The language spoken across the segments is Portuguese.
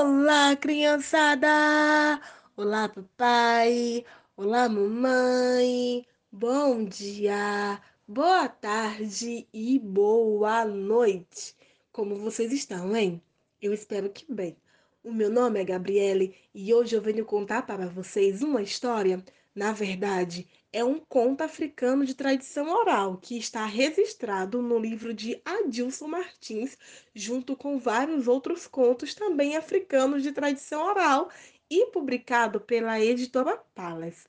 Olá, criançada! Olá, papai! Olá, mamãe! Bom dia, boa tarde e boa noite! Como vocês estão, hein? Eu espero que bem. O meu nome é Gabriele e hoje eu venho contar para vocês uma história. Na verdade, é um conto africano de tradição oral que está registrado no livro de Adilson Martins, junto com vários outros contos também africanos de tradição oral e publicado pela editora Palace.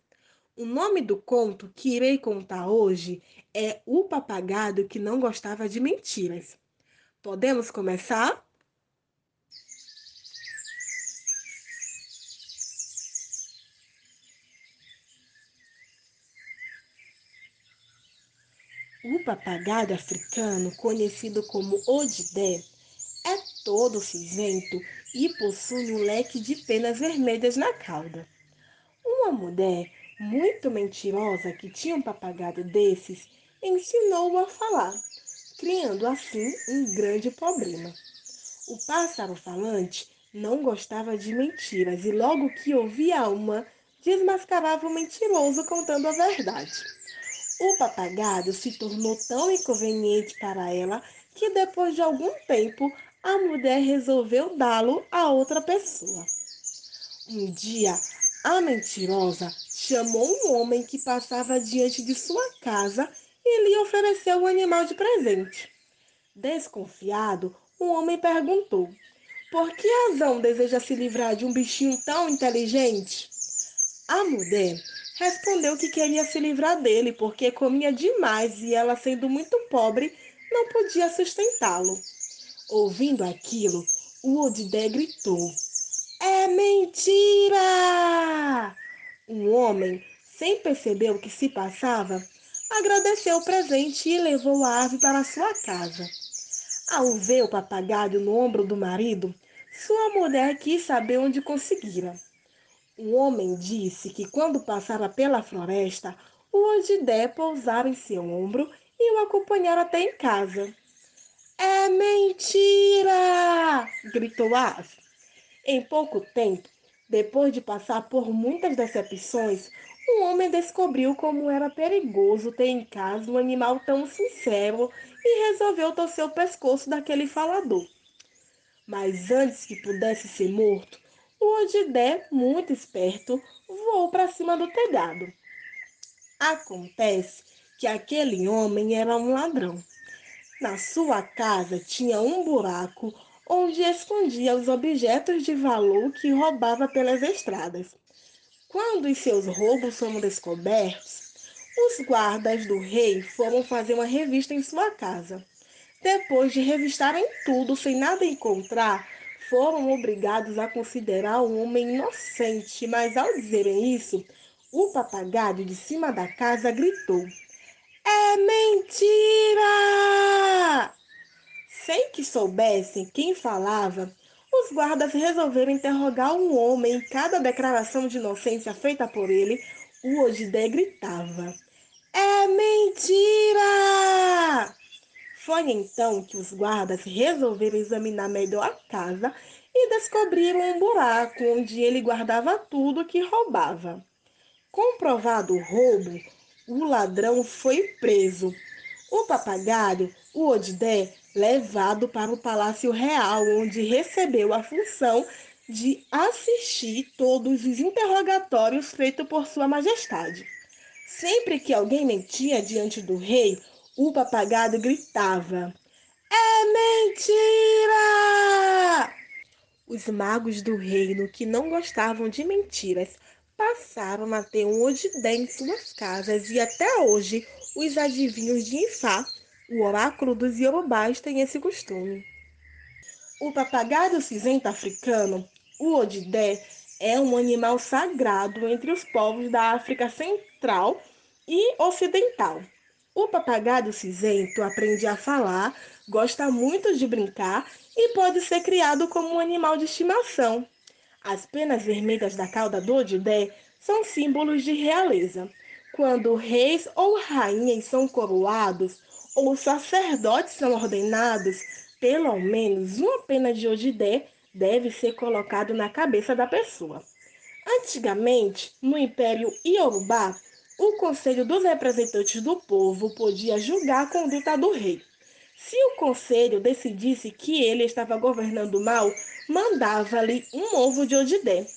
O nome do conto que irei contar hoje é O Papagaio que Não Gostava de Mentiras. Podemos começar? O papagaio africano, conhecido como odidé, é todo cinzento e possui um leque de penas vermelhas na cauda. Uma mulher muito mentirosa que tinha um papagaio desses ensinou-o a falar, criando assim um grande problema. O pássaro falante não gostava de mentiras e logo que ouvia uma, desmascarava o mentiroso contando a verdade. O papagaio se tornou tão inconveniente para ela que depois de algum tempo a mulher resolveu dá-lo a outra pessoa. Um dia, a mentirosa chamou um homem que passava diante de sua casa e lhe ofereceu o animal de presente. Desconfiado, o homem perguntou: Por que razão deseja se livrar de um bichinho tão inteligente? A mulher respondeu que queria se livrar dele porque comia demais e ela, sendo muito pobre, não podia sustentá-lo. Ouvindo aquilo, o Odidé gritou: É mentira! Um homem, sem perceber o que se passava, agradeceu o presente e levou a ave para sua casa. Ao ver o papagaio no ombro do marido, sua mulher quis saber onde conseguira. O homem disse que quando passara pela floresta, o Odidé pousara em seu ombro e o acompanhara até em casa. É mentira! gritou a ave. Em pouco tempo, depois de passar por muitas decepções, o homem descobriu como era perigoso ter em casa um animal tão sincero e resolveu torcer o pescoço daquele falador. Mas antes que pudesse ser morto, o Odidé, muito esperto, voou para cima do telhado. Acontece que aquele homem era um ladrão. Na sua casa tinha um buraco onde escondia os objetos de valor que roubava pelas estradas. Quando os seus roubos foram descobertos, os guardas do rei foram fazer uma revista em sua casa. Depois de revistarem tudo sem nada encontrar, foram obrigados a considerar o homem inocente, mas ao dizerem isso, o papagaio de cima da casa gritou: É mentira! Sem que soubessem quem falava, os guardas resolveram interrogar um homem e cada declaração de inocência feita por ele, o Odidé gritava: É mentira! Foi então que os guardas resolveram examinar melhor a casa e descobriram um buraco onde ele guardava tudo que roubava. Comprovado o roubo, o ladrão foi preso. O papagaio, o Odidé, levado para o Palácio Real, onde recebeu a função de assistir todos os interrogatórios feitos por Sua Majestade. Sempre que alguém mentia diante do rei, o papagaio gritava: É mentira! Os magos do reino, que não gostavam de mentiras, passaram a ter um odidé em suas casas e até hoje os adivinhos de Ifá, o oráculo dos Yorubás, têm esse costume. O papagaio cinzento africano, o odidé, é um animal sagrado entre os povos da África Central e Ocidental. O papagaio cinzento aprende a falar, gosta muito de brincar e pode ser criado como um animal de estimação. As penas vermelhas da cauda do odidé são símbolos de realeza. Quando reis ou rainhas são coroados ou sacerdotes são ordenados, pelo menos uma pena de odidé deve ser colocado na cabeça da pessoa. Antigamente, no Império Iorubá, o Conselho dos Representantes do Povo podia julgar a conduta do rei. Se o conselho decidisse que ele estava governando mal, mandava-lhe um ovo de odidé.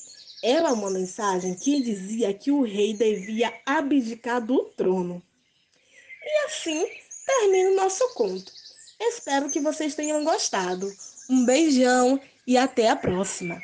Era uma mensagem que dizia que o rei devia abdicar do trono. E assim termina o nosso conto. Espero que vocês tenham gostado. Um beijão e até a próxima!